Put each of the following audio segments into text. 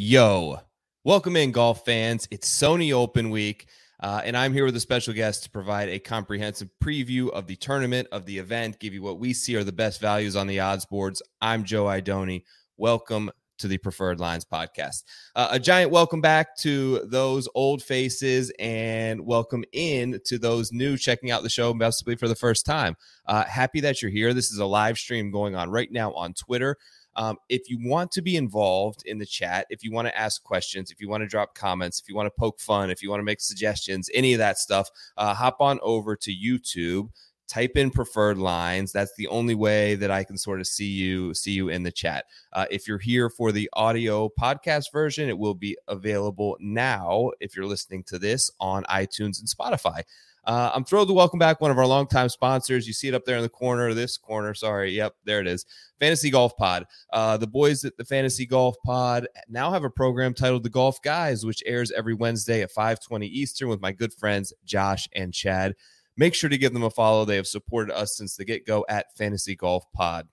yo. Welcome in, golf fans. It's Sony Open Week, uh, and I'm here with a special guest to provide a comprehensive preview of the tournament, of the event, give you what we see are the best values on the odds boards. I'm Joe Idoni. Welcome to the Preferred Lines podcast. Uh, a giant welcome back to those old faces and welcome in to those new checking out the show possibly for the first time. Uh, happy that you're here. This is a live stream going on right now on Twitter. Um, if you want to be involved in the chat, if you want to ask questions, if you want to drop comments, if you want to poke fun, if you want to make suggestions, any of that stuff, uh, hop on over to YouTube. Type in preferred lines. That's the only way that I can sort of see you see you in the chat. Uh, if you're here for the audio podcast version, it will be available now. If you're listening to this on iTunes and Spotify. Uh, I'm thrilled to welcome back one of our longtime sponsors. You see it up there in the corner, this corner. Sorry. Yep, there it is. Fantasy Golf Pod. Uh, the boys at the Fantasy Golf Pod now have a program titled The Golf Guys, which airs every Wednesday at 5:20 Eastern with my good friends Josh and Chad. Make sure to give them a follow. They have supported us since the get go at Fantasy Golf Pod.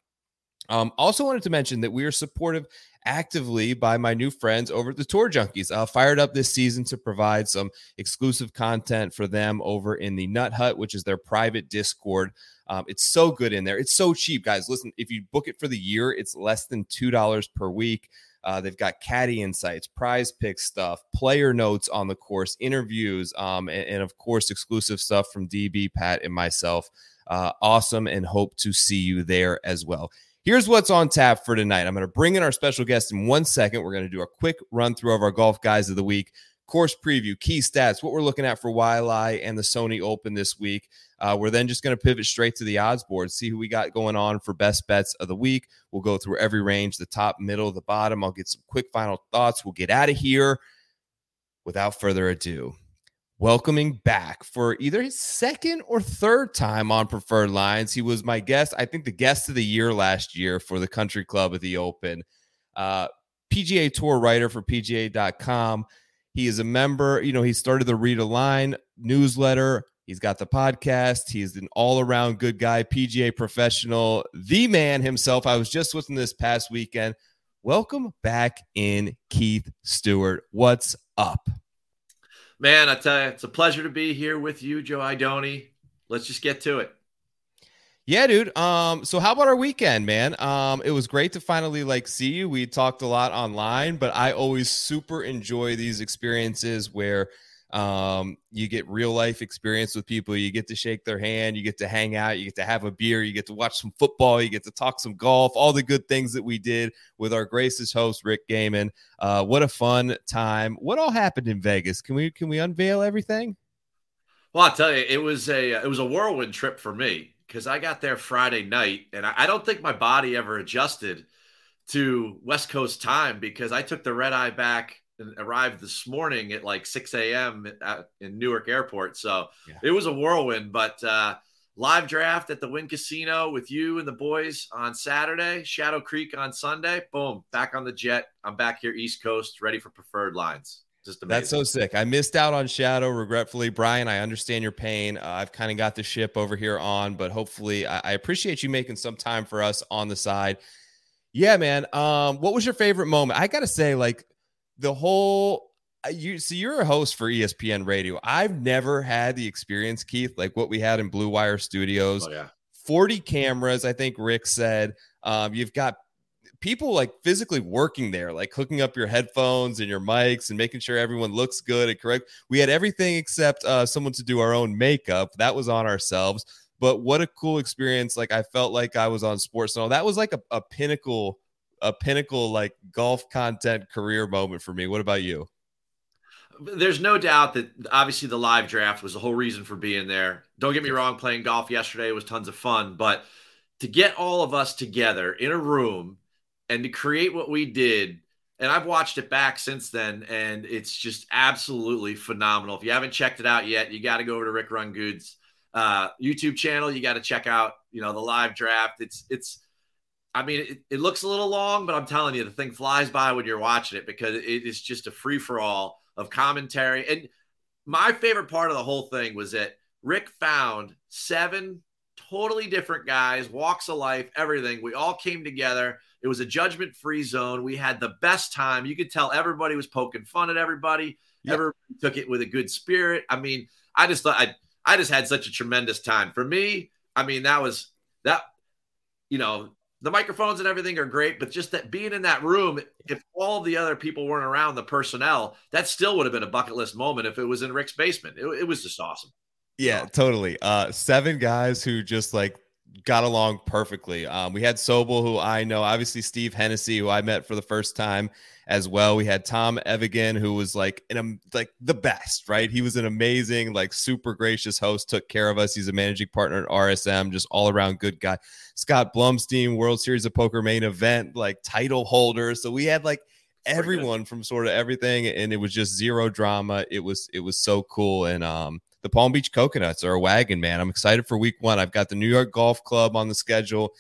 Um, also wanted to mention that we are supportive actively by my new friends over at the Tour Junkies. Uh, fired up this season to provide some exclusive content for them over in the Nut Hut, which is their private Discord. Um, it's so good in there. It's so cheap, guys. Listen, if you book it for the year, it's less than two dollars per week. Uh, they've got caddy insights, prize pick stuff, player notes on the course, interviews, um, and, and of course, exclusive stuff from DB, Pat, and myself. Uh, awesome, and hope to see you there as well. Here's what's on tap for tonight. I'm going to bring in our special guest in one second. We're going to do a quick run through of our golf guys of the week, course preview, key stats, what we're looking at for Waialae and the Sony Open this week. Uh, we're then just going to pivot straight to the odds board, see who we got going on for best bets of the week. We'll go through every range, the top, middle, the bottom. I'll get some quick final thoughts. We'll get out of here without further ado welcoming back for either his second or third time on Preferred Lines. He was my guest, I think the guest of the year last year for the Country Club at the Open. Uh, PGA Tour writer for PGA.com. He is a member, you know, he started the Read a Line newsletter. He's got the podcast. He's an all around good guy, PGA professional, the man himself. I was just with him this past weekend. Welcome back in, Keith Stewart. What's up? Man, I tell you, it's a pleasure to be here with you, Joe Idoni. Let's just get to it. Yeah, dude. Um, so how about our weekend, man? Um, it was great to finally like see you. We talked a lot online, but I always super enjoy these experiences where um you get real life experience with people. You get to shake their hand, you get to hang out, you get to have a beer, you get to watch some football, you get to talk some golf, all the good things that we did with our gracious host Rick Gehman. Uh, what a fun time! What all happened in Vegas? Can we can we unveil everything? Well, I'll tell you, it was a it was a whirlwind trip for me because I got there Friday night, and I, I don't think my body ever adjusted to West Coast time because I took the red eye back and arrived this morning at like 6 a.m. At, in Newark Airport. So Yeah. it was a whirlwind, but uh, live draft at the Wynn Casino with you and the boys on Saturday, Shadow Creek on Sunday. Boom, back on the jet. I'm back here East Coast, ready for preferred lines. Just amazing. That's so sick. I missed out on Shadow, regretfully. Brian, I understand your pain. Uh, I've kind of got the ship over here on, but hopefully, I, I appreciate you making some time for us on the side. Yeah, man. Um, what was your favorite moment? I gotta say, like the whole uh, you so you're a host for ESPN Radio. I've never had the experience, Keith, like what we had in Blue Wire Studios. Oh, yeah. 40 cameras, I think Rick said. Um, you've got people like physically working there, like hooking up your headphones and your mics and making sure everyone looks good and correct. We had everything except uh, someone to do our own makeup. That was on ourselves. But what a cool experience! Like I felt like I was on Sports Now. That was like a, a pinnacle, a pinnacle like golf content career moment for me. What about you? There's no doubt that obviously the live draft was the whole reason for being there. Don't get me wrong, playing golf yesterday was tons of fun, but to get all of us together in a room and to create what we did and I've watched it back since then, and it's just absolutely phenomenal. If you haven't checked it out yet, you got to go over to Rick Rungood's uh, YouTube channel. You got to check out, you know, the live draft. It's it's. I mean, it, it, looks a little long, but I'm telling you, the thing flies by when you're watching it because it is just a free for all of commentary. And my favorite part of the whole thing was that Rick found seven totally different guys, walks of life, everything. We all came together it was a judgment free zone. We had the best time. You could tell everybody was poking fun at everybody. Yep. Everybody took it with a good spirit. I mean, I just thought I I just had such a tremendous time. For me, I mean, that was that, you know, the microphones and everything are great, but just that being in that room, if all the other people weren't around, the personnel, that still would have been a bucket list moment if it was in Rick's basement. It, it was just awesome. Yeah, totally. Uh, seven guys who just like got along perfectly. Um, we had Sobel, who I know, obviously Steve Hennessy, who I met for the first time as well. We had Tom Evigan, who was like an like the best, right? He was an amazing, like super gracious host, took care of us. He's a managing partner at RSM, just all around good guy. Scott Blumstein, World Series of Poker main event, like title holder. So we had like everyone from sort of everything, and it was just zero drama. It was it was so cool, and um the Palm Beach Coconuts are a wagon, man. I'm excited for week one. I've got the New York Golf Club on the schedule.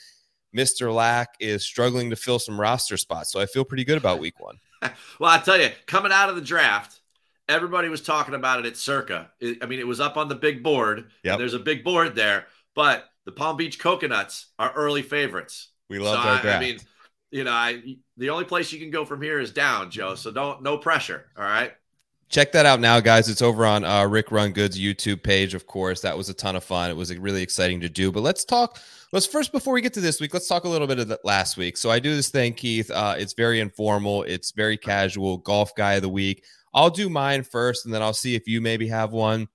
Mr. Lack is struggling to fill some roster spots, so I feel pretty good about week one. well, I tell you, coming out of the draft, everybody was talking about it at Circa. I mean, it was up on the big board. Yeah, there's a big board there, but the Palm Beach Coconuts are early favorites. We love so our draft. I mean, you know, I the only place you can go from here is down, Joe. So don't no pressure. All right check that out now, guys. It's over on uh, Rick Rungood's YouTube page, of course. That was a ton of fun. It was really exciting to do. But let's talk. Let's first, before we get to this week, let's talk a little bit of the last week. So I do this thing, Keith. Uh, it's very informal. It's very casual. Golf guy of the week. I'll do mine first, and then I'll see if you maybe have one.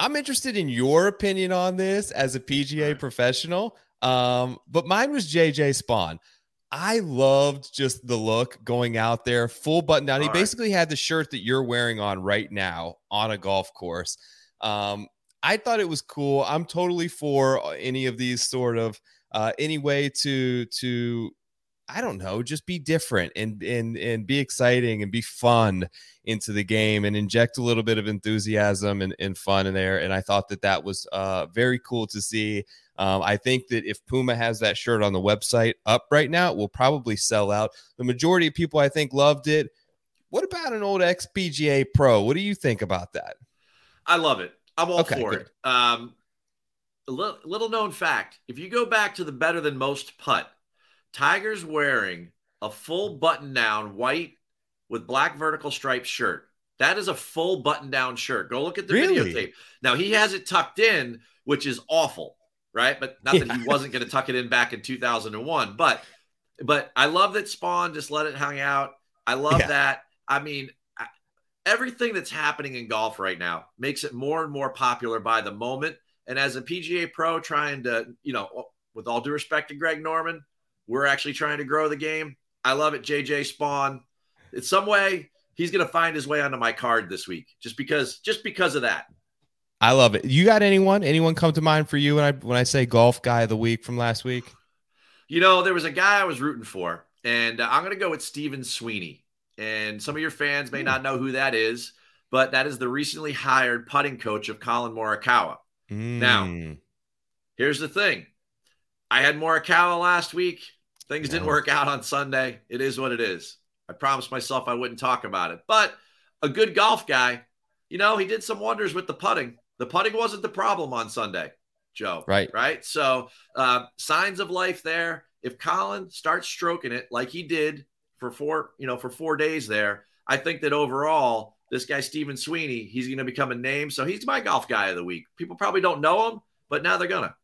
I'm interested in your opinion on this as a PGA professional. Um, but mine was JJ Spaun. I loved just the look going out there, full button down. All he basically right. had the shirt that you're wearing on right now on a golf course. Um, I thought it was cool. I'm totally for uh, any of these sort of uh, any way to to I don't know, just be different and and and be exciting and be fun into the game and inject a little bit of enthusiasm and, and fun in there. And I thought that that was uh, very cool to see. Um, I think that if Puma has that shirt on the website up right now, it will probably sell out. The majority of people, I think, loved it. What about an old XPGA Pro? What do you think about that? I love it. I'm all okay, for good. it. Um, a little, little known fact: if you go back to the better than most putt, Tiger's wearing a full button down white with black vertical striped shirt. That is a full button down shirt. Go look at the really? videotape. Now he has it tucked in, which is awful right? But not yeah. that he wasn't going to tuck it in back in 2001. But but I love that Spaun just let it hang out. I love yeah. that. I mean, everything that's happening in golf right now makes it more and more popular by the moment. And as a PGA pro trying to, you know, oh, with all due respect to Greg Norman, we're actually trying to grow the game. I love it, JJ Spaun. In some way, he's going to find his way onto my card this week, just because, just because of that. I love it. You got anyone? Anyone come to mind for you when I when I say golf guy of the week from last week? You know, there was a guy I was rooting for, and uh, I'm going to go with Stephen Sweeney. And some of your fans may Ooh. not know who that is, but that is the recently hired putting coach of Collin Morikawa. Mm. Now, here's the thing: I had Morikawa last week. Things didn't work out on Sunday. It is what it is. I promised myself I wouldn't talk about it, but a good golf guy, you know, he did some wonders with the putting. The putting wasn't the problem on Sunday, Joe. Right. Right. So uh, signs of life there. If Collin starts stroking it like he did for four, you know, for four days there, I think that overall, this guy Stephen Sweeney, he's going to become a name. So he's my golf guy of the week. People probably don't know him, but now they're gonna.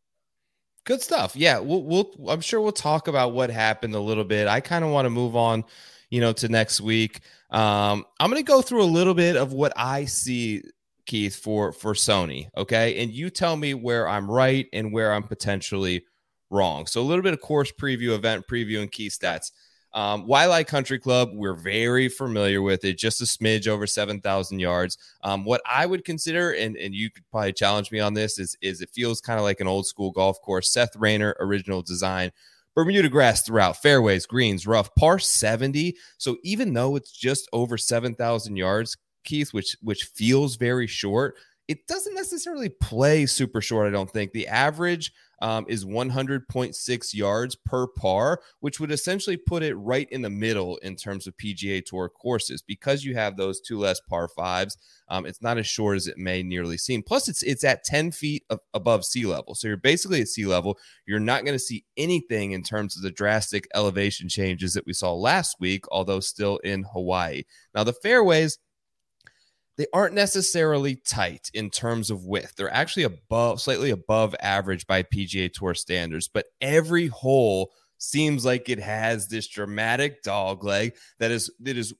Good stuff. Yeah, we'll, we'll I'm sure we'll talk about what happened a little bit. I kind of want to move on, you know, to next week. Um, I'm going to go through a little bit of what I see Keith, for for Sony. Okay, and you tell me where I'm right and where I'm potentially wrong. So a little bit of course preview, event preview, and key stats. Um, Waialae Country Club, we're very familiar with it, just a smidge over 7,000 yards. Um, what I would consider, and, and you could probably challenge me on this, is, is it feels kind of like an old school golf course. Seth Rayner, original design, Bermuda grass throughout, fairways, greens, rough, par 70. So even though it's just over 7,000 yards, Keith, which which feels very short, it doesn't necessarily play super short, I don't think. The average um, is 100.6 yards per par, which would essentially put it right in the middle in terms of PGA Tour courses. Because you have those two less par fives, um, it's not as short as it may nearly seem. Plus, it's it's at 10 feet of, above sea level, so you're basically at sea level. You're not going to see anything in terms of the drastic elevation changes that we saw last week, although still in Hawaii. Now, the fairways they aren't necessarily tight in terms of width. They're actually above, slightly above average by PGA Tour standards, but every hole seems like it has this dramatic dog leg that is that is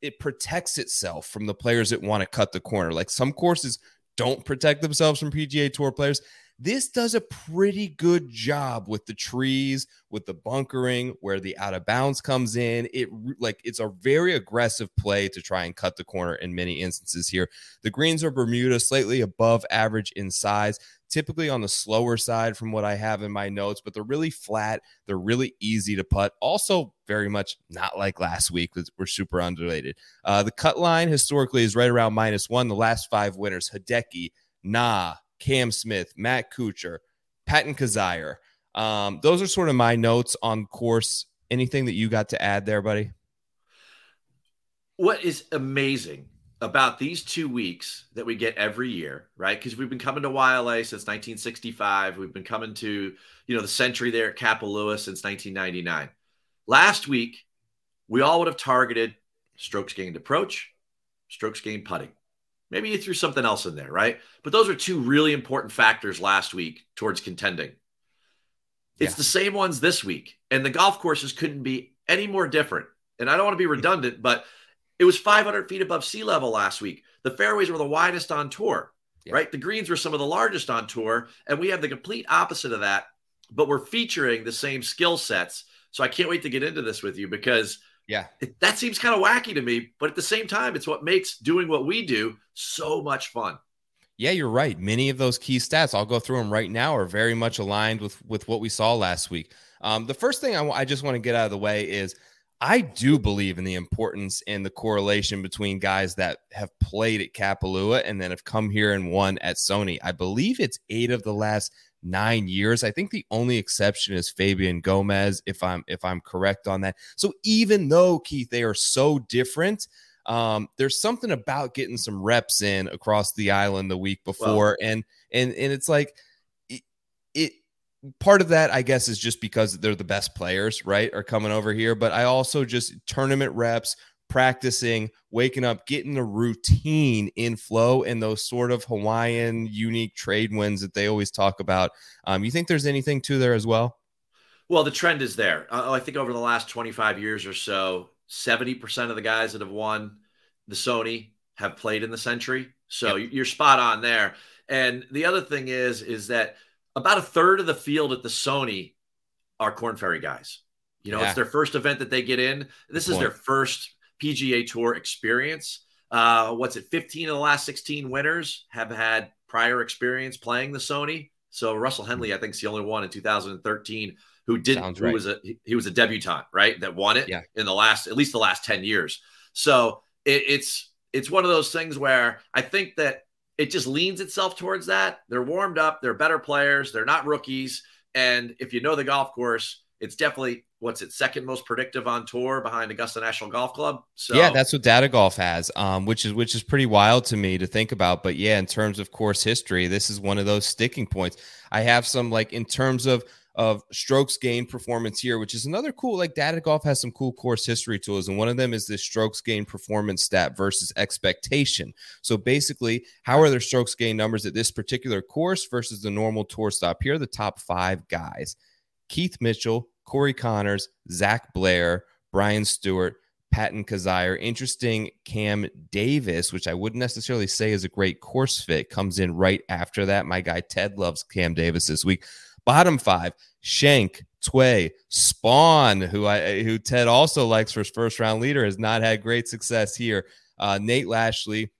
it protects itself from the players that want to cut the corner. Like some courses don't protect themselves from PGA Tour players. This does a pretty good job with the trees, with the bunkering, where the out of bounds comes in. It like it's a very aggressive play to try and cut the corner in many instances here. The greens are Bermuda, slightly above average in size, typically on the slower side from what I have in my notes, but they're really flat. They're really easy to putt. Also, very much not like last week, we're super undulated. Uh, the cut line historically is right around minus one. The last five winners, Hideki, Na, Cam Smith, Matt Kuchar, Patton Kizzire. Um, those are sort of my notes on course. Anything that you got to add there, buddy? What is amazing about these two weeks that we get every year, right? Because we've been coming to Waialae since 1965. We've been coming to, you know, the Sentry there at Kapalua since 1999. Last week, we all would have targeted strokes gained approach, strokes gained putting. Maybe you threw something else in there, right? But those are two really important factors last week towards contending. It's yeah. the same ones this week, and the golf courses couldn't be any more different. And I don't want to be redundant, but it was 500 feet above sea level last week. The fairways were the widest on tour, yeah. right? The greens were some of the largest on tour, and we have the complete opposite of that, but we're featuring the same skill sets. So I can't wait to get into this with you because yeah. It, that seems kind of wacky to me, but at the same time, it's what makes doing what we do so much fun. Yeah, you're right. Many of those key stats, I'll go through them right now, are very much aligned with with what we saw last week. Um, the first thing I, w- I just want to get out of the way is I do believe in the importance and the correlation between guys that have played at Kapalua and then have come here and won at Sony. I believe it's eight of the last nine years. I think the only exception is Fabian Gomez, if I'm if I'm correct on that. So even though Keith, they are so different, um, there's something about getting some reps in across the island the week before, and and and it's like it, it part of that, I guess, is just because they're the best players, right? Are coming over here. But I also just tournament reps, practicing, waking up, getting the routine in flow and those sort of Hawaiian unique trade winds that they always talk about. Um, you think there's anything to there as well? Well, the trend is there. Uh, I think over the last 25 years or so, 70% of the guys that have won the Sony have played in the Sentry. So yep. you're spot on there. And the other thing is, is that about a third of the field at the Sony are Korn Ferry guys. You know, yeah. it's their first event that they get in. This Good is point. their first PGA Tour experience. Uh, what's it? 15 of the last 16 winners have had prior experience playing the Sony. So Russell Henley, I think, is the only one in 2013 who didn't. Sounds who was a he was a debutant, right? That won it yeah. in the last at least the last 10 years. So it, it's it's one of those things where I think that it just leans itself towards that. They're warmed up. They're better players. They're not rookies. And if you know the golf course, it's definitely what's it second most predictive on tour behind Augusta National Golf Club. So yeah, that's what Data Golf has, um, which is which is pretty wild to me to think about. But yeah, in terms of course history, this is one of those sticking points. I have some like in terms of of strokes gain performance here, which is another cool. Like Data Golf has some cool course history tools, and one of them is this strokes gain performance stat versus expectation. So basically, how are their strokes gain numbers at this particular course versus the normal tour stop? Here are the top five guys. Keith Mitchell, Corey Conners, Zach Blair, Brian Stuard, Patton Kizzire. Interesting, Cam Davis, which I wouldn't necessarily say is a great course fit, comes in right after that. My guy Ted loves Cam Davis this week. Bottom five: Schenk, Tway, Spaun, who I who Ted also likes for his first round leader, has not had great success here. Uh, Nate Lashley,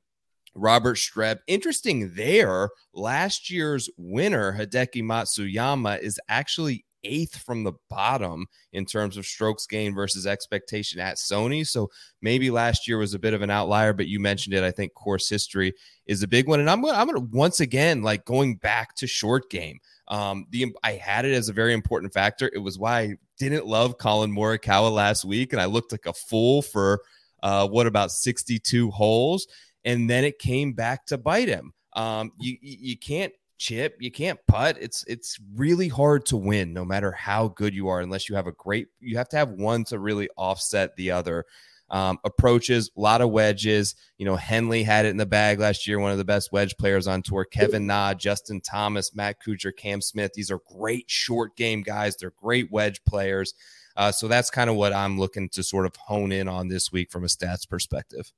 Robert Streb. Interesting there. Last year's winner, Hideki Matsuyama, is actually eighth from the bottom in terms of strokes gain versus expectation at Sony. So maybe last year was a bit of an outlier, but you mentioned it. I think course history is a big one. And I'm to, I'm to once again, like going back to short game. Um, the I had it as a very important factor. It was why I didn't love Collin Morikawa last week, and I looked like a fool for uh, what about 62 holes, and then it came back to bite him. Um, you you can't chip, you can't putt. It's it's really hard to win, no matter how good you are, unless you have a great. You have to have one to really offset the other um, approaches, a lot of wedges. You know, Henley had it in the bag last year, one of the best wedge players on tour. Kevin Na, Justin Thomas, Matt Kuchar, Cam Smith. These are great short game guys. They're great wedge players. Uh, so that's kind of what I'm looking to sort of hone in on this week from a stats perspective.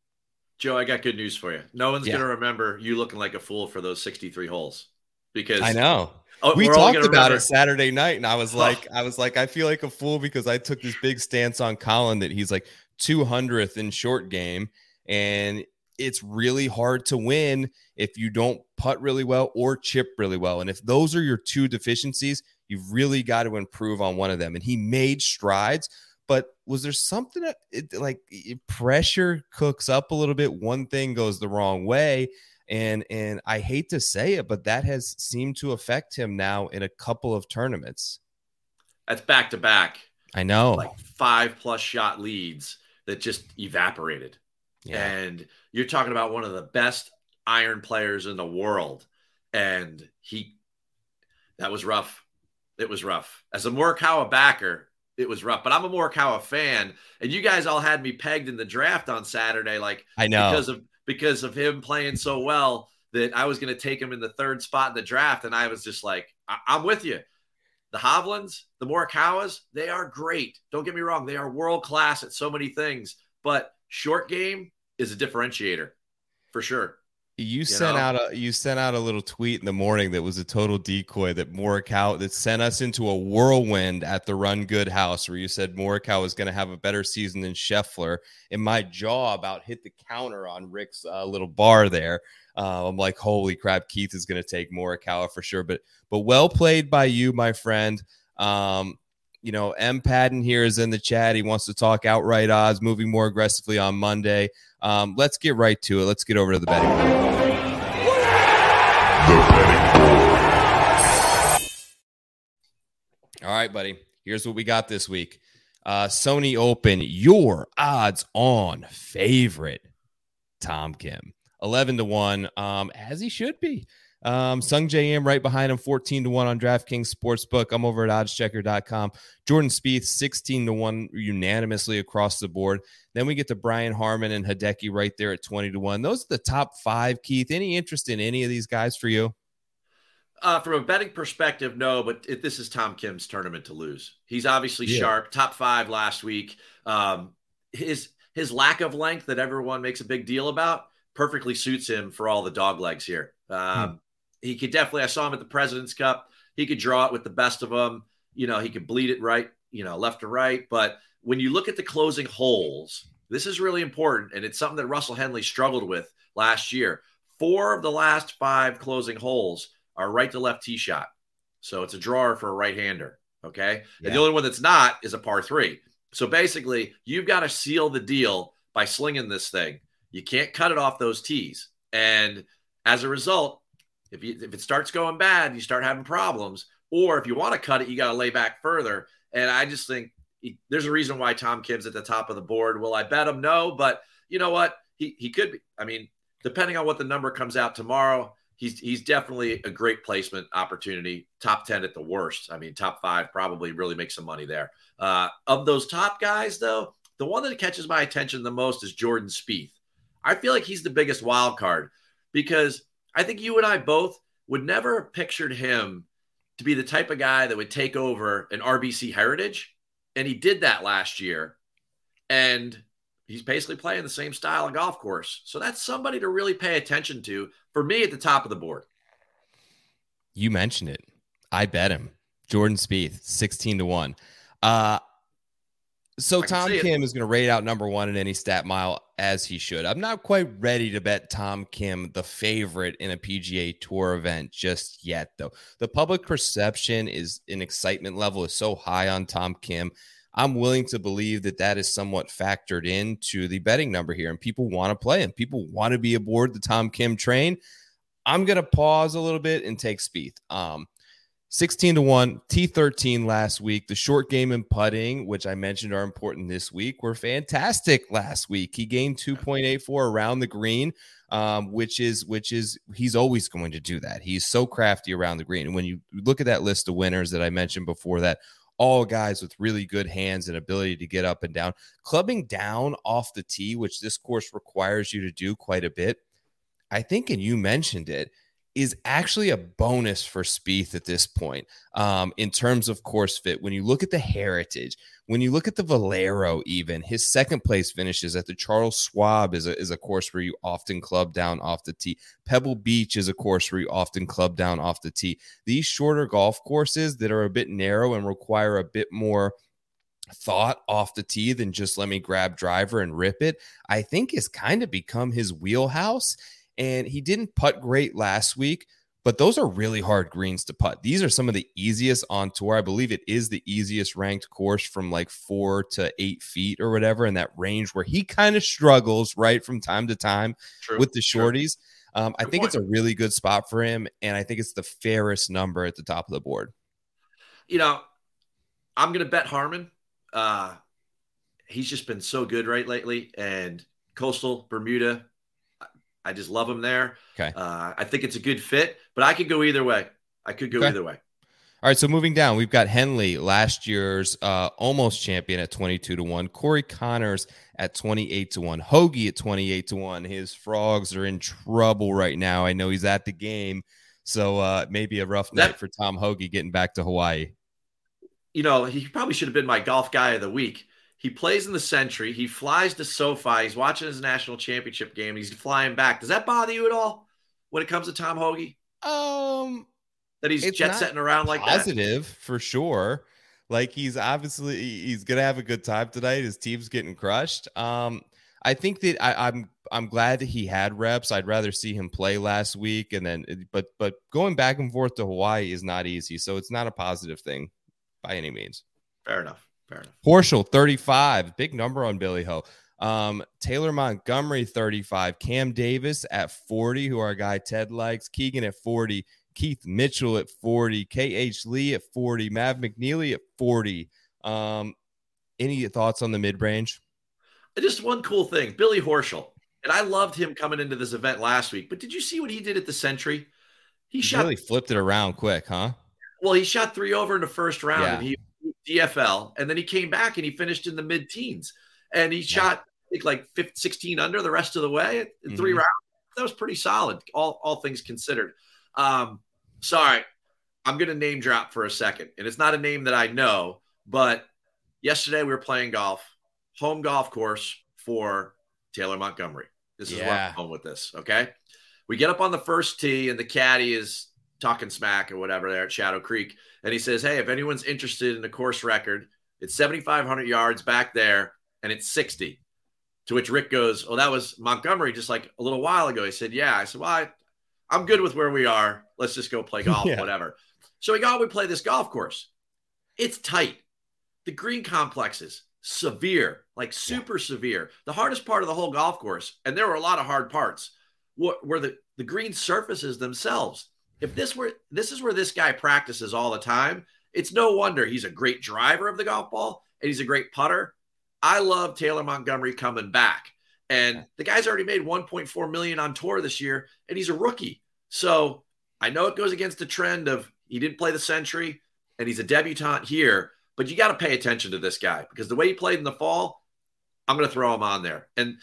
Joe, I got good news for you. No one's yeah. going to remember you looking like a fool for those 63 holes because I know. Oh, we talked about it Saturday night, and I was like. I was like, I feel like a fool because I took this big stance on Collin that he's like, 200th in short game. And it's really hard to win if you don't putt really well or chip really well. And if those are your two deficiencies, you've really got to improve on one of them. And he made strides, but was there something that it, like pressure cooks up a little bit? One thing goes the wrong way. And and I hate to say it, but that has seemed to affect him now in a couple of tournaments. That's back to back. I know. Like five plus shot leads that just evaporated. Yeah. And you're talking about one of the best iron players in the world. And he, that was rough. It was rough. As a Morikawa backer, it was rough. But I'm a Morikawa fan, and you guys all had me pegged in the draft on Saturday, like I know because of because of him playing so well that I was going to take him in the third spot in the draft, and I was just like, I- am with you. The Hovlands, the Morikawas, they are great. Don't get me wrong, they are world class at so many things, but short game is a differentiator for sure. You, you sent know? out a you sent out a little tweet in the morning that was a total decoy that Morikawa that sent us into a whirlwind at the Run Good house where you said Morikawa was going to have a better season than Scheffler, and my jaw about hit the counter on Rick's uh, little bar there. Uh, I'm like, holy crap, Keith is going to take Morikawa for sure. But but well played by you, my friend. Um, you know, M Padden here is in the chat. He wants to talk outright odds, moving more aggressively on Monday. Um, let's get right to it. Let's get over to the betting. All right, buddy. Here's what we got this week. Uh, Sony Open, your odds on favorite, Tom Kim. 11 to 1, um, as he should be. Um, Sungjae Im right behind him, 14 to 1 on DraftKings Sportsbook. I'm over at oddschecker.com. Jordan Spieth, 16 to 1 unanimously across the board. Then we get to Brian Harman and Hideki right there at 20 to 1. Those are the top five, Keith. Any interest in any of these guys for you? Uh, from a betting perspective, no, but it, this is Tom Kim's tournament to lose. He's obviously yeah. sharp, top five last week. Um, his his lack of length that everyone makes a big deal about perfectly suits him for all the dog legs here. Um, hmm. He could definitely. I saw him at the President's Cup. He could draw it with the best of them. You know, he could bleed it right, you know, left to right. But when you look at the closing holes, this is really important, and it's something that Russell Henley struggled with last year. Four of the last five closing holes are right to left tee shot, so it's a drawer for a right hander. Okay, yeah. and the only one that's not is a par three. So basically, you've got to seal the deal by slinging this thing. You can't cut it off those tees, and as a result, if you if it starts going bad, you start having problems. Or if you want to cut it, you got to lay back further. And I just think he, there's a reason why Tom Kim's at the top of the board. Will I bet him? No, but you know what? He he could be. I mean, depending on what the number comes out tomorrow, he's he's definitely a great placement opportunity. Top ten at the worst. I mean, top five probably really make some money there. Uh, of those top guys, though, the one that catches my attention the most is Jordan Spieth. I feel like he's the biggest wild card because I think you and I both would never have pictured him to be the type of guy that would take over an RBC Heritage. And he did that last year. And he's basically playing the same style of golf course. So that's somebody to really pay attention to for me at the top of the board. You mentioned it. I bet him. Jordan Spieth, 16 to 1. Uh So Tom. Kim is going to rate out number one in any stat mile as he should. I'm not quite ready to bet Tom Kim the favorite in a PGA Tour event just yet, though. The public perception is an excitement level is so high on Tom Kim. I'm willing to believe that that is somewhat factored into the betting number here, and people want to play him. People want to be aboard the Tom Kim train. I'm going to pause a little bit and take Spieth. Um, 16 to 1, T13 last week. The short game and putting, which I mentioned are important this week, were fantastic last week. He gained 2.84 around the green, um, which is which is he's always going to do that. He's so crafty around the green. And when you look at that list of winners that I mentioned before that all guys with really good hands and ability to get up and down, clubbing down off the tee, which this course requires you to do quite a bit. I think, and you mentioned it, is actually a bonus for Spieth at this point um, in terms of course fit. When you look at the heritage, when you look at the Valero, even his second place finishes at the Charles Schwab is a, is a course where you often club down off the tee. Pebble Beach is a course where you often club down off the tee. These shorter golf courses that are a bit narrow and require a bit more thought off the tee than just let me grab driver and rip it, I think has kind of become his wheelhouse and he didn't putt great last week, but those are really hard greens to putt. These are some of the easiest on tour. I believe it is the easiest ranked course from like four to eight feet or whatever in that range where he kind of struggles right from time to time True. with the shorties. Um, I think point. it's a really good spot for him, and I think it's the fairest number at the top of the board. You know, I'm gonna bet Harman. Uh, he's just been so good right lately, and Coastal Bermuda. I- just love him there. Okay. Uh, I think it's a good fit, but I could go either way. I could go Okay. either way. All right, so moving down, we've got Henley, last year's uh, almost champion at 22 to 1, Corey Conners at 28 to 1, Hoge at 28 to 1. His frogs are in trouble right now. I know he's at the game, so uh, maybe a rough That- night for Tom Hoge getting back to Hawaii. You know, he probably should have been my golf guy of the week. He plays in the Sentry. He flies to SoFi. He's watching his national championship game. He's flying back. Does that bother you at all when it comes to Tom Hoge? Um, That he's jet setting around like that? positive for sure. Like he's obviously he's gonna have a good time tonight. His team's getting crushed. Um, I think that I, I'm I'm glad that he had reps. I'd rather see him play last week, and then but but going back and forth to Hawaii is not easy, so it's not a positive thing by any means. Fair enough. Fair enough. Horschel 35, big number on Billy Ho. Um, Taylor Montgomery 35, Cam Davis at 40, who our guy Ted likes, Keegan at 40, Keith Mitchell at 40, KH Lee at 40, Mav McNealy at 40. Um, any thoughts on the mid range? Just one cool thing Billy Horschel. And I loved him coming into this event last week. But did you see what he did at the Sentry? He He shot really flipped it around quick, huh? well, he shot three over in the first round Yeah. and he DFL, and then he came back and he finished in the mid teens. And he shot I think like 15, 16 under the rest of the way in 3 Mhm. rounds. That was pretty solid, all all things considered. Um, sorry, I'm gonna name drop for a second, and it's not a name that I know, but yesterday we were playing golf, home golf course for Taylor Montgomery. This is where I'm going with this. Okay. We get up on the first tee, and the caddy is talking smack or whatever there at Shadow Creek. And he says, Hey, if anyone's interested in the course record, it's 7,500 yards back there and it's 60. To which Rick goes, Oh, that was Montgomery just like a little while ago. He said, Yeah. I said, Well, I, I'm good with where we are. Let's just go play golf, Yeah. whatever. So we go, we play this golf course. It's tight. The green complexes severe, like super severe. The hardest part of the whole golf course, and there were a lot of hard parts, were, were the, the green surfaces themselves. If this were this is where this guy practices all the time, it's no wonder he's a great driver of the golf ball and he's a great putter. I love Taylor Montgomery coming back. And the guy's already made 1.4 million on tour this year, and he's a rookie. So I know it goes against the trend of he didn't play the Sentry and he's a debutant here, but you got to pay attention to this guy because the way he played in the fall, I'm going to throw him on there. And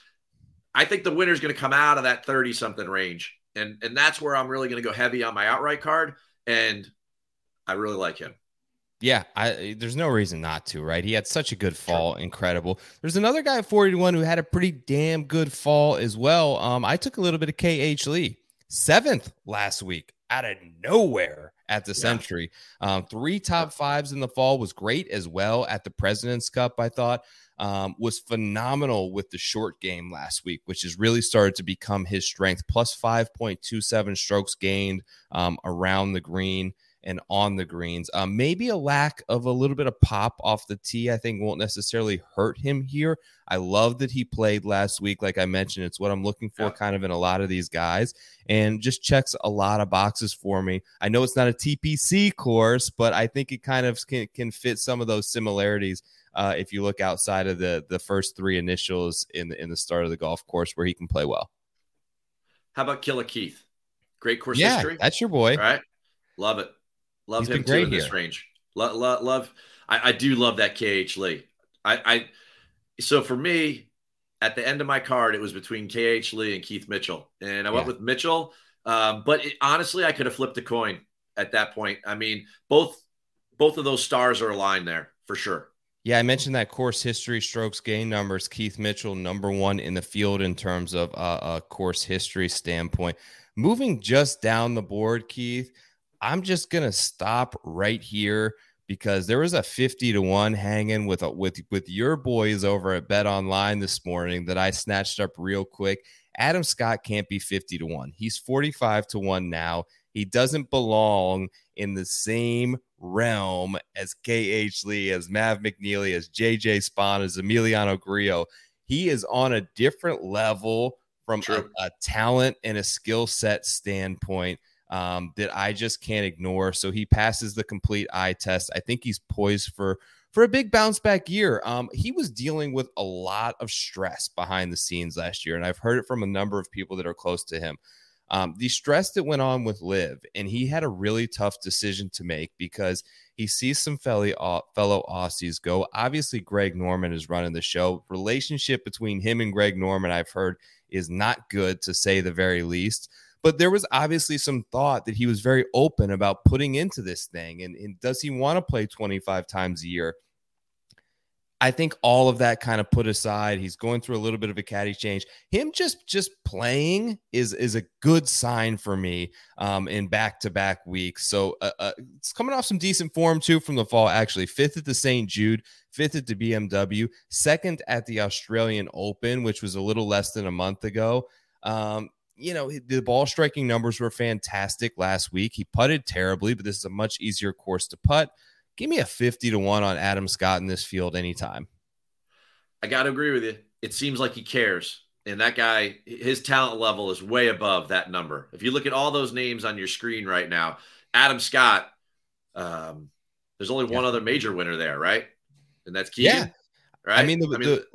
I think the winner's going to come out of that 30 something range. And, and that's where I'm really going to go heavy on my outright card. And I really like him. Yeah, I there's no reason not to, right? He had such a good fall, incredible. There's another guy at 41 who had a pretty damn good fall as well. Um, I took a little bit of KH Lee, seventh last week out of nowhere at the Yeah. Sentry. Um, three top fives in the fall was great as well at the President's Cup. I thought um, was phenomenal with the short game last week, which has really started to become his strength. Plus five point two seven strokes gained um, around the green and on the greens. Um, maybe a lack of a little bit of pop off the tee, I think, won't necessarily hurt him here. I love that he played last week. Like I mentioned, it's what I'm looking for Yeah. kind of in a lot of these guys and just checks a lot of boxes for me. I know it's not a TPC course, but I think it kind of can, can fit some of those similarities. Uh, if you look outside of the the first three initials in the in the start of the golf course where he can play well. How about Killer Keith? Great course yeah, history. that's your boy. All right. Love it. Love He's him too in this here. range. Love, love, love I, I do love that KH Lee. I, I, so for me, at the end of my card, it was between KH Lee and Keith Mitchell, and I went Yeah. with Mitchell. Um, but it, honestly, I could have flipped a coin at that point. I mean, both both of those stars are aligned there for sure. Yeah, I mentioned that course history strokes gain numbers. Keith Mitchell, number one in the field in terms of uh, a course history standpoint. Moving just down the board, Keith, I'm just gonna stop right here because there was a 50 to 1 hanging with a, with with your boys over at Bet Online this morning that I snatched up real quick. Adam Scott can't be 50 to 1. He's 45 to 1 now. He doesn't belong in the same realm as KH Lee, as Mav McNealy, as JJ Spaun, as Emiliano Grillo. He is on a different level from a, a talent and a skill set standpoint um, that I just can't ignore. So he passes the complete eye test. I think he's poised for for a big bounce back year. Um, he was dealing with a lot of stress behind the scenes last year, and I've heard it from a number of people that are close to him. Um, the stress that went on with Liv, and he had a really tough decision to make because he sees some fellow uh, fellow Aussies go. Obviously, Greg Norman is running the show. Relationship between him and Greg Norman, I've heard, is not good to say the very least. But there was obviously some thought that he was very open about putting into this thing. And, and does he want to play 25 times a year? I think all of that kind of put aside, he's going through a little bit of a caddy change. Him just just playing is is a good sign for me um, in back to back weeks. So uh, uh, it's coming off some decent form too from the fall. Actually, fifth at the St. Jude, fifth at the BMW, second at the Australian Open, which was a little less than a month ago. Um, you know, the ball striking numbers were fantastic last week. He putted terribly, but this is a much easier course to putt. Give me a 50 to 1 on Adam Scott in this field anytime. I got to agree with you. It seems like he cares. And that guy, his talent level is way above that number. If you look at all those names on your screen right now, Adam Scott, um, there's only one other major winner there, right? And that's Keegan. Yeah. Right. I mean, the, the,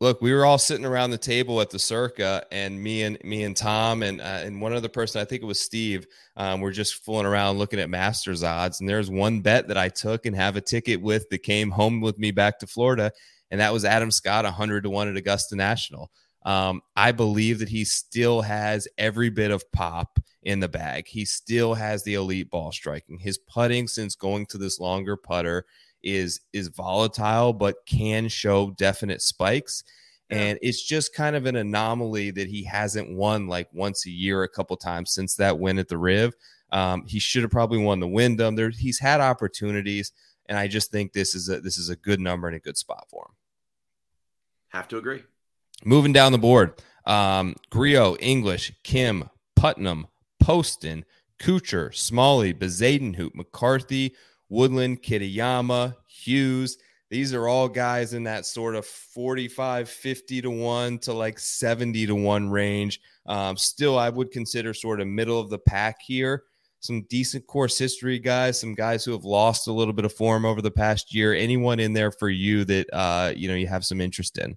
look, we were all sitting around the table at the Circa, and me and me and Tom and uh, and one other person, I think it was Steve, um, we're just fooling around looking at Masters odds. And there's one bet that I took and have a ticket with that came home with me back to Florida, and that was Adam Scott, 100 to one at Augusta National. Um, I believe that he still has every bit of pop in the bag. He still has the elite ball striking. His putting since going to this longer putter is is volatile but can show definite spikes. And it's just kind of an anomaly that he hasn't won like once a year a couple times since that win at the riv. Um, he should have probably won the wyndham. There he's had opportunities and i just think this is a this is a good number and a good spot for him. Have to agree. Moving down the board um Grillo, english kim putnam poston kuchar smalley bezuidenhout mccarthy Woodland, Kitayama, Hughes. These are all guys in that sort of 45, 50 to 1 to like 70 to 1 range. Um, still, I would consider sort of middle of the pack here. Some decent course history guys, some guys who have lost a little bit of form over the past year. Anyone in there for you that uh, you know you have some interest in?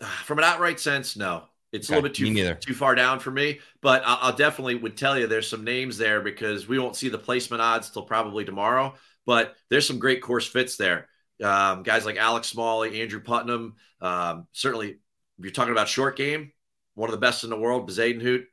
From an outright sense, no. It's Okay, a little bit too too far down for me, but I- I'll definitely would tell you there's some names there because we won't see the placement odds till probably tomorrow. But there's some great course fits there. Um, guys like Alex Smalley, Andrew Putnam. Um, certainly, if you're talking about short game, one of the best in the world, Bezuidenhout.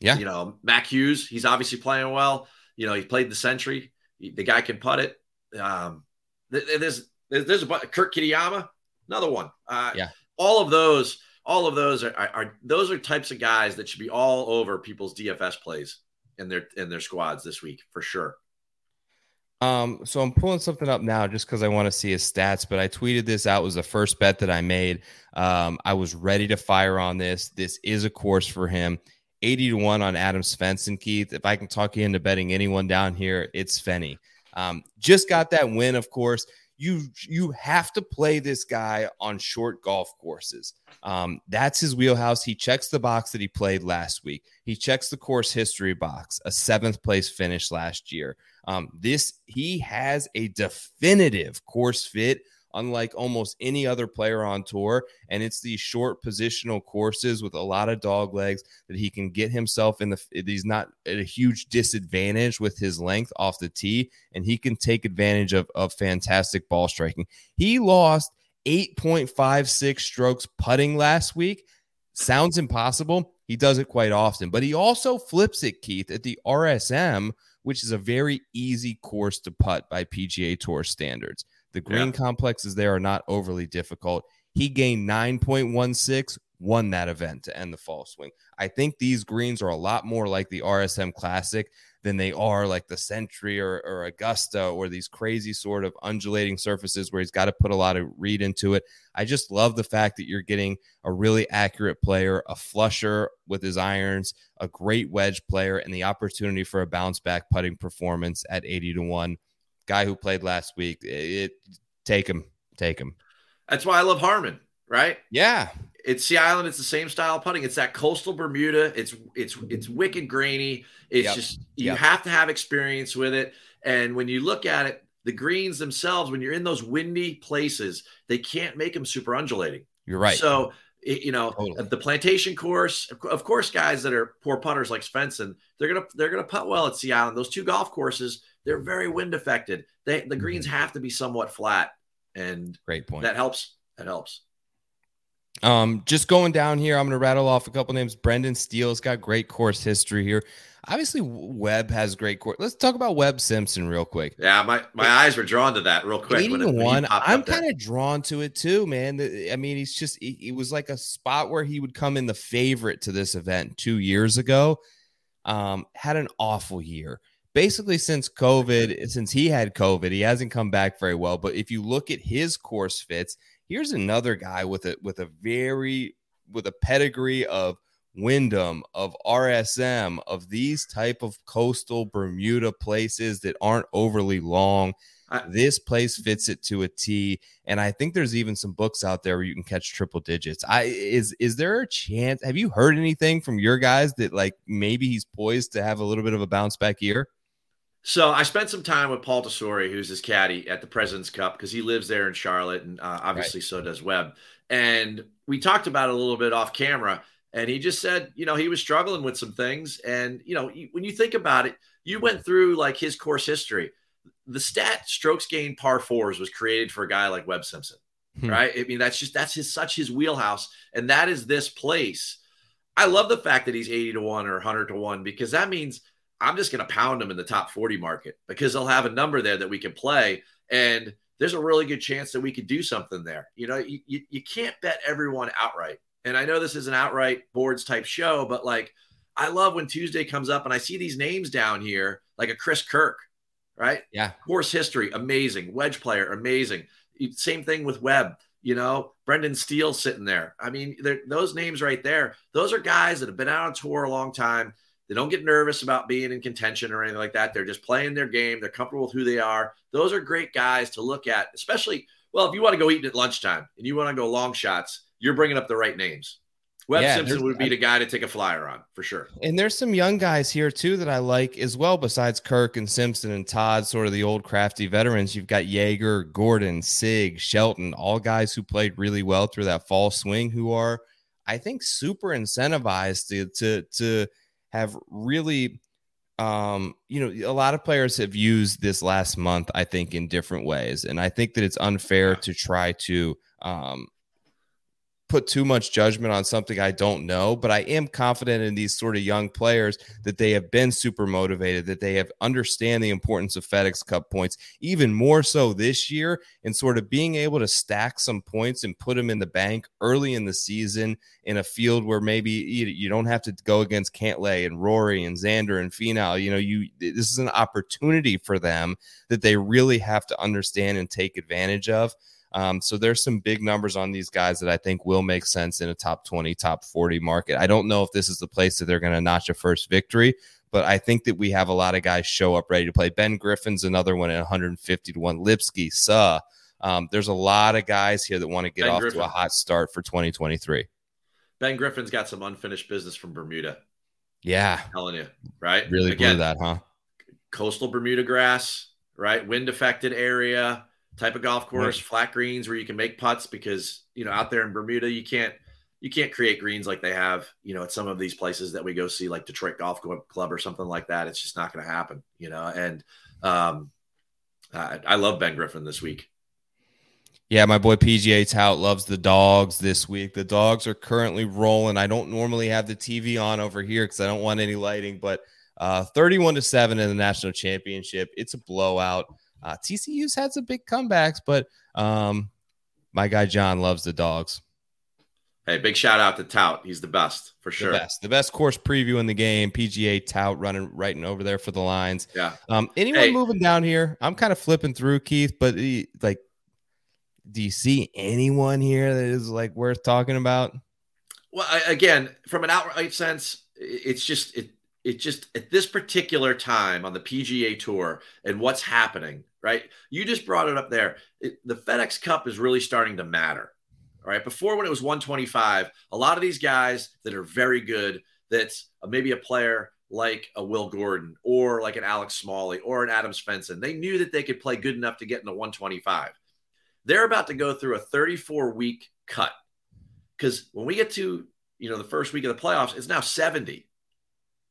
Yeah. You know, Mac Hughes, he's obviously playing well. You know, he played the Sentry. The guy can putt it. Um, th- th- there's there's, there's a Kurt Kitayama, another one. Uh, Yeah. All of those all of those are, are, those are types of guys that should be all over people's DFS plays. in their in their squads this week for sure. Um, so I'm pulling something up now just because I want to see his stats, but I tweeted this out. It was the first bet that I made. Um, I was ready to fire on this. This is a course for him. 80 to 1 on Adam Svensson, Keith. If I can talk you into betting anyone down here, it's Fenny. Um, just got that win, of course. You you have to play this guy on short golf courses. Um, that's his wheelhouse. He checks the box that he played last week. He checks the course history box, a seventh place finish last year. Um, this he has a definitive course fit unlike almost any other player on tour. And it's these short positional courses with a lot of dog legs that he can get himself in the. He's not at a huge disadvantage with his length off the tee, and he can take advantage of, of fantastic ball striking. He lost 8.56 strokes putting last week. Sounds impossible. He does it quite often, but he also flips it, Keith, at the RSM, which is a very easy course to putt by PGA Tour standards. The green yeah. complexes there are not overly difficult. He gained 9.16, won that event to end the fall swing. I think these greens are a lot more like the RSM Classic than they are like the Sentry or, or Augusta or these crazy sort of undulating surfaces where he's got to put a lot of read into it. I just love the fact that you're getting a really accurate player, a flusher with his irons, a great wedge player, and the opportunity for a bounce back putting performance at 80 to 1 guy who played last week. It, take him, take him. That's why I love Harman, right? Yeah. It's Sea Island. It's the same style of putting. It's that coastal Bermuda. It's it's it's wicked grainy. It's yep. just you yep. have to have experience with it. And when you look at it, the greens themselves, when you're in those windy places, they can't make them super undulating. You're right. So you know totally. the plantation course of course guys that are poor putters like Svensson they're gonna they're gonna putt well at Sea Island those two golf courses they're very wind affected. They the greens mm-hmm. have to be somewhat flat, and great point. That helps. That helps. Um, just going down here, I'm going to rattle off a couple names. Brendan Steele's got great course history here. Obviously, Webb has great course. Let's talk about Webb Simpson real quick. Yeah, my, my eyes were drawn to that real quick. When it, one, I'm kind of drawn to it too, man. I mean, he's just it was like a spot where he would come in the favorite to this event two years ago. Um, had an awful year basically since COVID, since he had COVID, he hasn't come back very well. But if you look at his course fits, here's another guy with a with a very with a pedigree of Wyndham, of RSM, of these type of coastal Bermuda places that aren't overly long. this place fits it to a T, and I think there's even some books out there where you can catch triple digits. I is is there a chance? Have you heard anything from your guys that like maybe he's poised to have a little bit of a bounce back year? So I spent some time with Paul Tesori, who's his caddy at the President's Cup, because he lives there in Charlotte, and uh, obviously right. so does Webb. And we talked about it a little bit off camera, and he just said, you know, he was struggling with some things, and you know, when you think about it, you went through like his course history. The stat strokes gained par fours was created for a guy like Webb Simpson, hmm. right? I mean, that's just that's his such his wheelhouse, and that is this place. I love the fact that he's eighty to one or hundred to one because that means I'm just going to pound them in the top 40 market because they'll have a number there that we can play. And there's a really good chance that we could do something there. You know, you, you, you can't bet everyone outright. And I know this is an outright boards type show, but like, I love when Tuesday comes up and I see these names down here, like a Chris Kirk, right? Yeah. Course history, amazing. Wedge player, amazing. Same thing with Webb, you know, Brendan Steele sitting there. I mean, those names right there, those are guys that have been out on tour a long time. They don't get nervous about being in contention or anything like that. They're just playing their game. They're comfortable with who they are. Those are great guys to look at, especially, well, if you want to go eat at lunchtime and you want to go long shots, you're bringing up the right names. Webb yeah, Simpson would be the guy to take a flyer on for sure. And there's some young guys here too that I like as well, besides Kirk and Simpson and Todd, sort of the old crafty veterans. You've got Jaeger, Gordon, Sigg, Shelton, all guys who played really well through that fall swing who are, I think, super incentivized to to to have really um, you know, a lot of players have used this last month, I think, in different ways. And I think that it's unfair to try to um, put too much judgment on something I don't know, but I am confident in these sort of young players that they have been super motivated, that they have understand the importance of FedEx Cup points, even more so this year, and sort of being able to stack some points and put them in the bank early in the season in a field where maybe you, don't have to go against Cantlay and Rory and Xander and Finau. You know, you this is an opportunity for them that they really have to understand and take advantage of. Um, so there's some big numbers on these guys that I think will make sense in a top 20, top 40 market. I don't know if this is the place that they're going to notch a first victory, but I think that we have a lot of guys show up ready to play. Ben Griffin's another one at 150 to 1. Lipsky, Suh. Um, there's a lot of guys here that want to get ben off Griffin. to a hot start for 2023. Ben Griffin's got some unfinished business from Bermuda. Yeah. I'm telling you, right? Really Again, blew that, huh? Coastal Bermuda grass, right? Wind affected area type of golf course, right. flat greens where you can make putts because you know out there in Bermuda you can't you can't create greens like they have you know at some of these places that we go see like Detroit Golf Club or something like that. It's just not going to happen, you know. And um, I, I love Ben Griffin this week. Yeah, my boy PGA Tout loves the dogs this week. The dogs are currently rolling. I don't normally have the TV on over here because I don't want any lighting, but uh, 31 to 7 in the national championship. It's a blowout. Uh, TCU's had some big comebacks, but um, my guy John loves the dogs. Hey, big shout out to Tout. He's the best for sure. The best, the best course preview in the game. PGA Tout running right over there for the lines. Yeah. Um, anyone hey. moving down here? I'm kind of flipping through Keith, but he, like, do you see anyone here that is like worth talking about? Well, I, again, from an outright sense, it's just it it just at this particular time on the PGA Tour and what's happening, right? You just brought it up there. It, the FedEx Cup is really starting to matter. All right. Before, when it was 125, a lot of these guys that are very good, that's maybe a player like a Will Gordon or like an Alex Smalley or an Adam Svensson, they knew that they could play good enough to get into 125. They're about to go through a 34 week cut because when we get to you know the first week of the playoffs, it's now 70.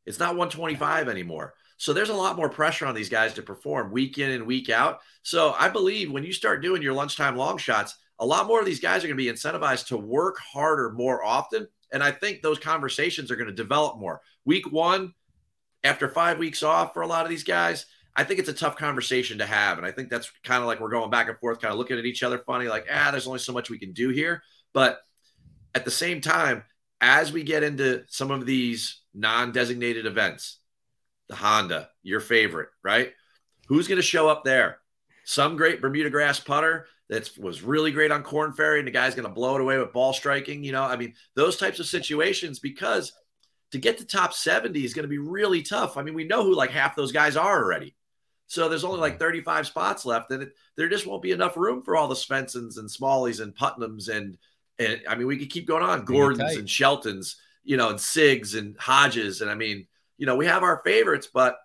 It's not 125 anymore. So there's a lot more pressure on these guys to perform week in and week out. So I believe when you start doing your lunchtime long shots, a lot more of these guys are going to be incentivized to work harder more often. And I think those conversations are going to develop more. Week one, after five weeks off for a lot of these guys, I think it's a tough conversation to have. And I think that's kind of like we're going back and forth, kind of looking at each other funny, like, ah, there's only so much we can do here. But at the same time, as we get into some of these non designated events, the Honda, your favorite, right? Who's going to show up there? Some great Bermuda grass putter that was really great on Korn Ferry, and the guy's going to blow it away with ball striking. You know, I mean, those types of situations because to get to top 70 is going to be really tough. I mean, we know who like half those guys are already. So there's only like mm-hmm. 35 spots left, and it, there just won't be enough room for all the Svenssons and Smalleys and Putnams and and I mean we could keep going on Gordons and Sheltons, you know, and Siggs and Hodges, and I mean, you know, we have our favorites, but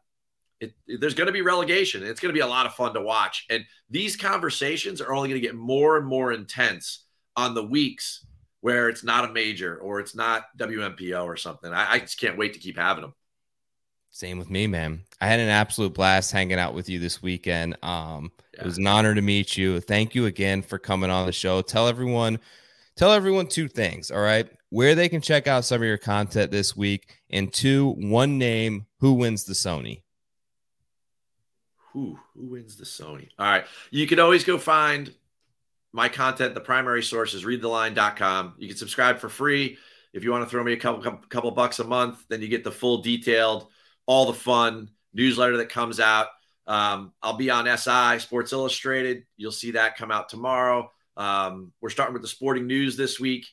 it, there's going to be relegation. It's going to be a lot of fun to watch, and these conversations are only going to get more and more intense on the weeks where it's not a major or it's not WMPO or something. I, I just can't wait to keep having them. Same with me, man. I had an absolute blast hanging out with you this weekend. Um, yeah. It was an honor to meet you. Thank you again for coming on the show. Tell everyone, tell everyone two things. All right, where they can check out some of your content this week, and two, one name who wins the Sony. Who who wins the Sony? All right, you can always go find my content. The primary source is readtheline.com. You can subscribe for free. If you want to throw me a couple couple bucks a month, then you get the full detailed all the fun newsletter that comes out. Um, I'll be on SI Sports Illustrated. You'll see that come out tomorrow. Um, we're starting with the sporting news this week.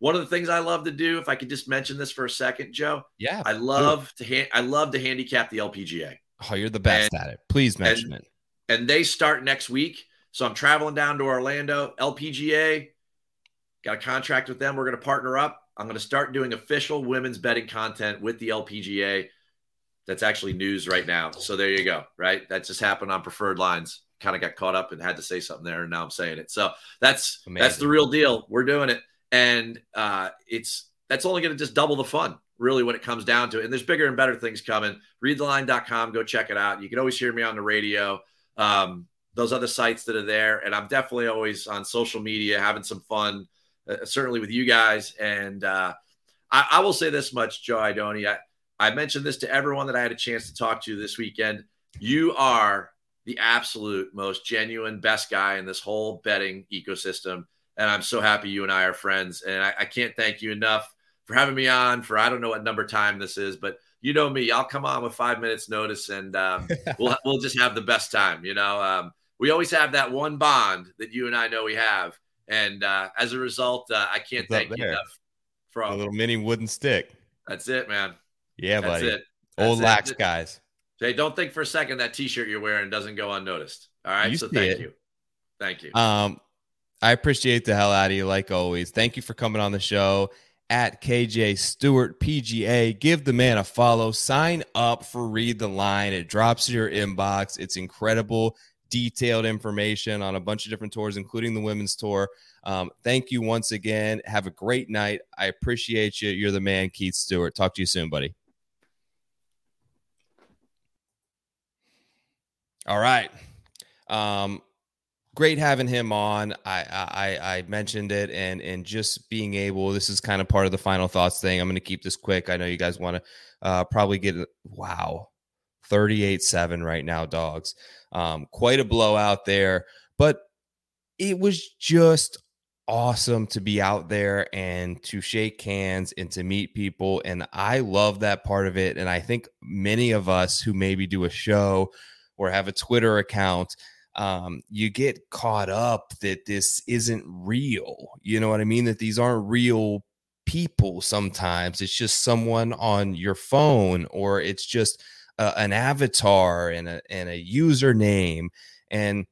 One of the things I love to do, if I could just mention this for a second, Joe. Yeah, I love to ha- I love to handicap the LPGA. Oh, you're the best and, at it. Please mention and, it. And they start next week, so I'm traveling down to Orlando. LPGA got a contract with them. We're going to partner up. I'm going to start doing official women's betting content with the LPGA that's actually news right now. So there you go. Right. That just happened on preferred lines. Kind of got caught up and had to say something there. And now I'm saying it. So that's, Amazing. that's the real deal. We're doing it. And uh, it's, that's only going to just double the fun really when it comes down to it. And there's bigger and better things coming. Readtheline.com. Go check it out. You can always hear me on the radio. Um, those other sites that are there. And I'm definitely always on social media having some fun uh, certainly with you guys. And uh, I, I, will say this much, Joe Idoni. I, I mentioned this to everyone that I had a chance to talk to this weekend. You are the absolute most genuine, best guy in this whole betting ecosystem. And I'm so happy you and I are friends. And I, I can't thank you enough for having me on for I don't know what number time this is, but you know me, I'll come on with five minutes notice and um, we'll, we'll just have the best time. You know, um, we always have that one bond that you and I know we have. And uh, as a result, uh, I can't thank you enough for a little mini wooden stick. That's it, man. Yeah, That's buddy. It. That's Old it. lax guys. Jay, don't think for a second that T-shirt you're wearing doesn't go unnoticed. All right, you so thank it. you, thank you. Um, I appreciate the hell out of you, like always. Thank you for coming on the show at KJ Stewart PGA. Give the man a follow. Sign up for Read the Line. It drops your inbox. It's incredible, detailed information on a bunch of different tours, including the women's tour. Um, thank you once again. Have a great night. I appreciate you. You're the man, Keith Stewart. Talk to you soon, buddy. All right. Um, great having him on. I, I I mentioned it and and just being able. This is kind of part of the final thoughts thing. I'm going to keep this quick. I know you guys want to uh, probably get wow, 38-7 right now, dogs. Um, quite a blowout there, but it was just awesome to be out there and to shake hands and to meet people and I love that part of it and I think many of us who maybe do a show or have a Twitter account, um, you get caught up that this isn't real. You know what I mean? That these aren't real people sometimes. It's just someone on your phone or it's just uh, an avatar and a, and a username. And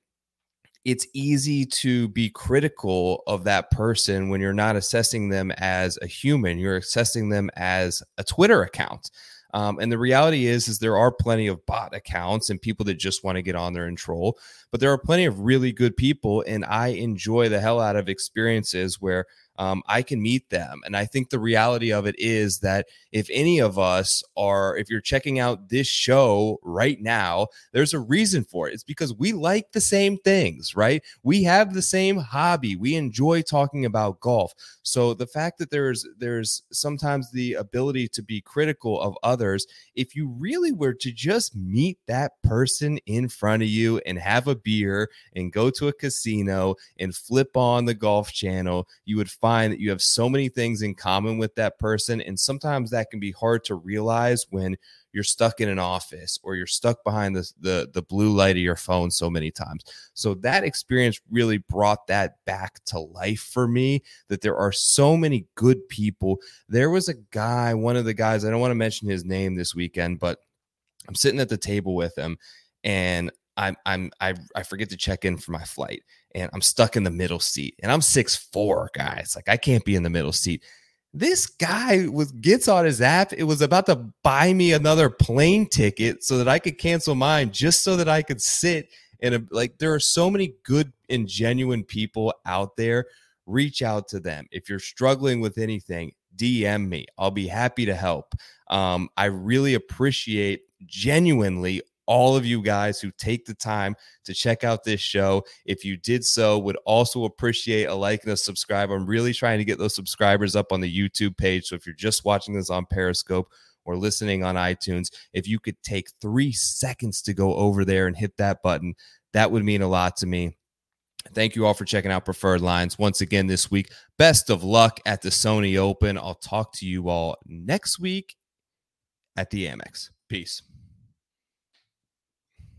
it's easy to be critical of that person when you're not assessing them as a human. You're assessing them as a Twitter account. Um, and the reality is, is there are plenty of bot accounts and people that just want to get on there and troll, but there are plenty of really good people, and I enjoy the hell out of experiences where um, I can meet them. And I think the reality of it is that if any of us are, if you're checking out this show right now, there's a reason for it. It's because we like the same things, right? We have the same hobby. We enjoy talking about golf. So the fact that there's there's sometimes the ability to be critical of others, if you really were to just meet that person in front of you and have a beer and go to a casino and flip on the golf channel, you would find that you have so many things in common with that person. And sometimes that can be hard to realize when you're stuck in an office or you're stuck behind the, the, the blue light of your phone so many times. So that experience really brought that back to life for me that there are so many good people. There was a guy, one of the guys, I don't want to mention his name this weekend, but I'm sitting at the table with him and I'm I'm I, I forget to check in for my flight and I'm stuck in the middle seat and I'm six four guys like I can't be in the middle seat. This guy was gets on his app. It was about to buy me another plane ticket so that I could cancel mine just so that I could sit and like there are so many good and genuine people out there. Reach out to them if you're struggling with anything. DM me. I'll be happy to help. Um, I really appreciate genuinely all of you guys who take the time to check out this show. If you did so, would also appreciate a like and a subscribe. I'm really trying to get those subscribers up on the YouTube page. So if you're just watching this on Periscope or listening on iTunes, if you could take three seconds to go over there and hit that button, that would mean a lot to me. Thank you all for checking out Preferred Lines once again this week. Best of luck at the Sony Open. I'll talk to you all next week at the Amex. Peace.